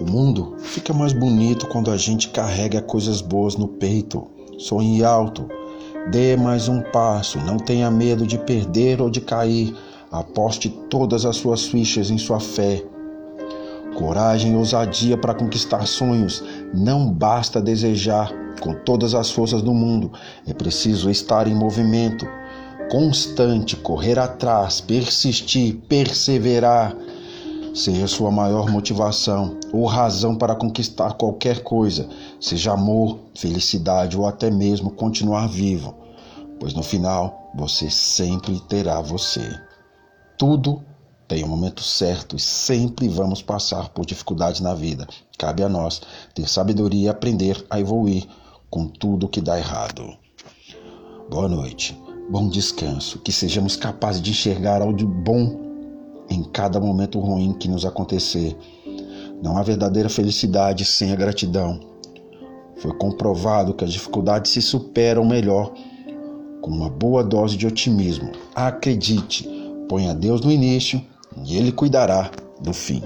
O mundo fica mais bonito quando a gente carrega coisas boas no peito. Sonhe alto. Dê mais um passo. Não tenha medo de perder ou de cair. Aposte todas as suas fichas em sua fé. Coragem e ousadia para conquistar sonhos. Não basta desejar com todas as forças do mundo. É preciso estar em movimento. Constante, correr atrás, persistir, perseverar seja sua maior motivação ou razão para conquistar qualquer coisa, seja amor, felicidade ou até mesmo continuar vivo, pois no final você sempre terá você. Tudo tem um momento certo e sempre vamos passar por dificuldades na vida. Cabe a nós ter sabedoria e aprender a evoluir com tudo que dá errado. Boa noite, bom descanso, que sejamos capazes de enxergar algo bom em cada momento ruim que nos acontecer. Não há verdadeira felicidade sem a gratidão. Foi comprovado que as dificuldades se superam melhor com uma boa dose de otimismo. Acredite, ponha Deus no início e Ele cuidará do fim.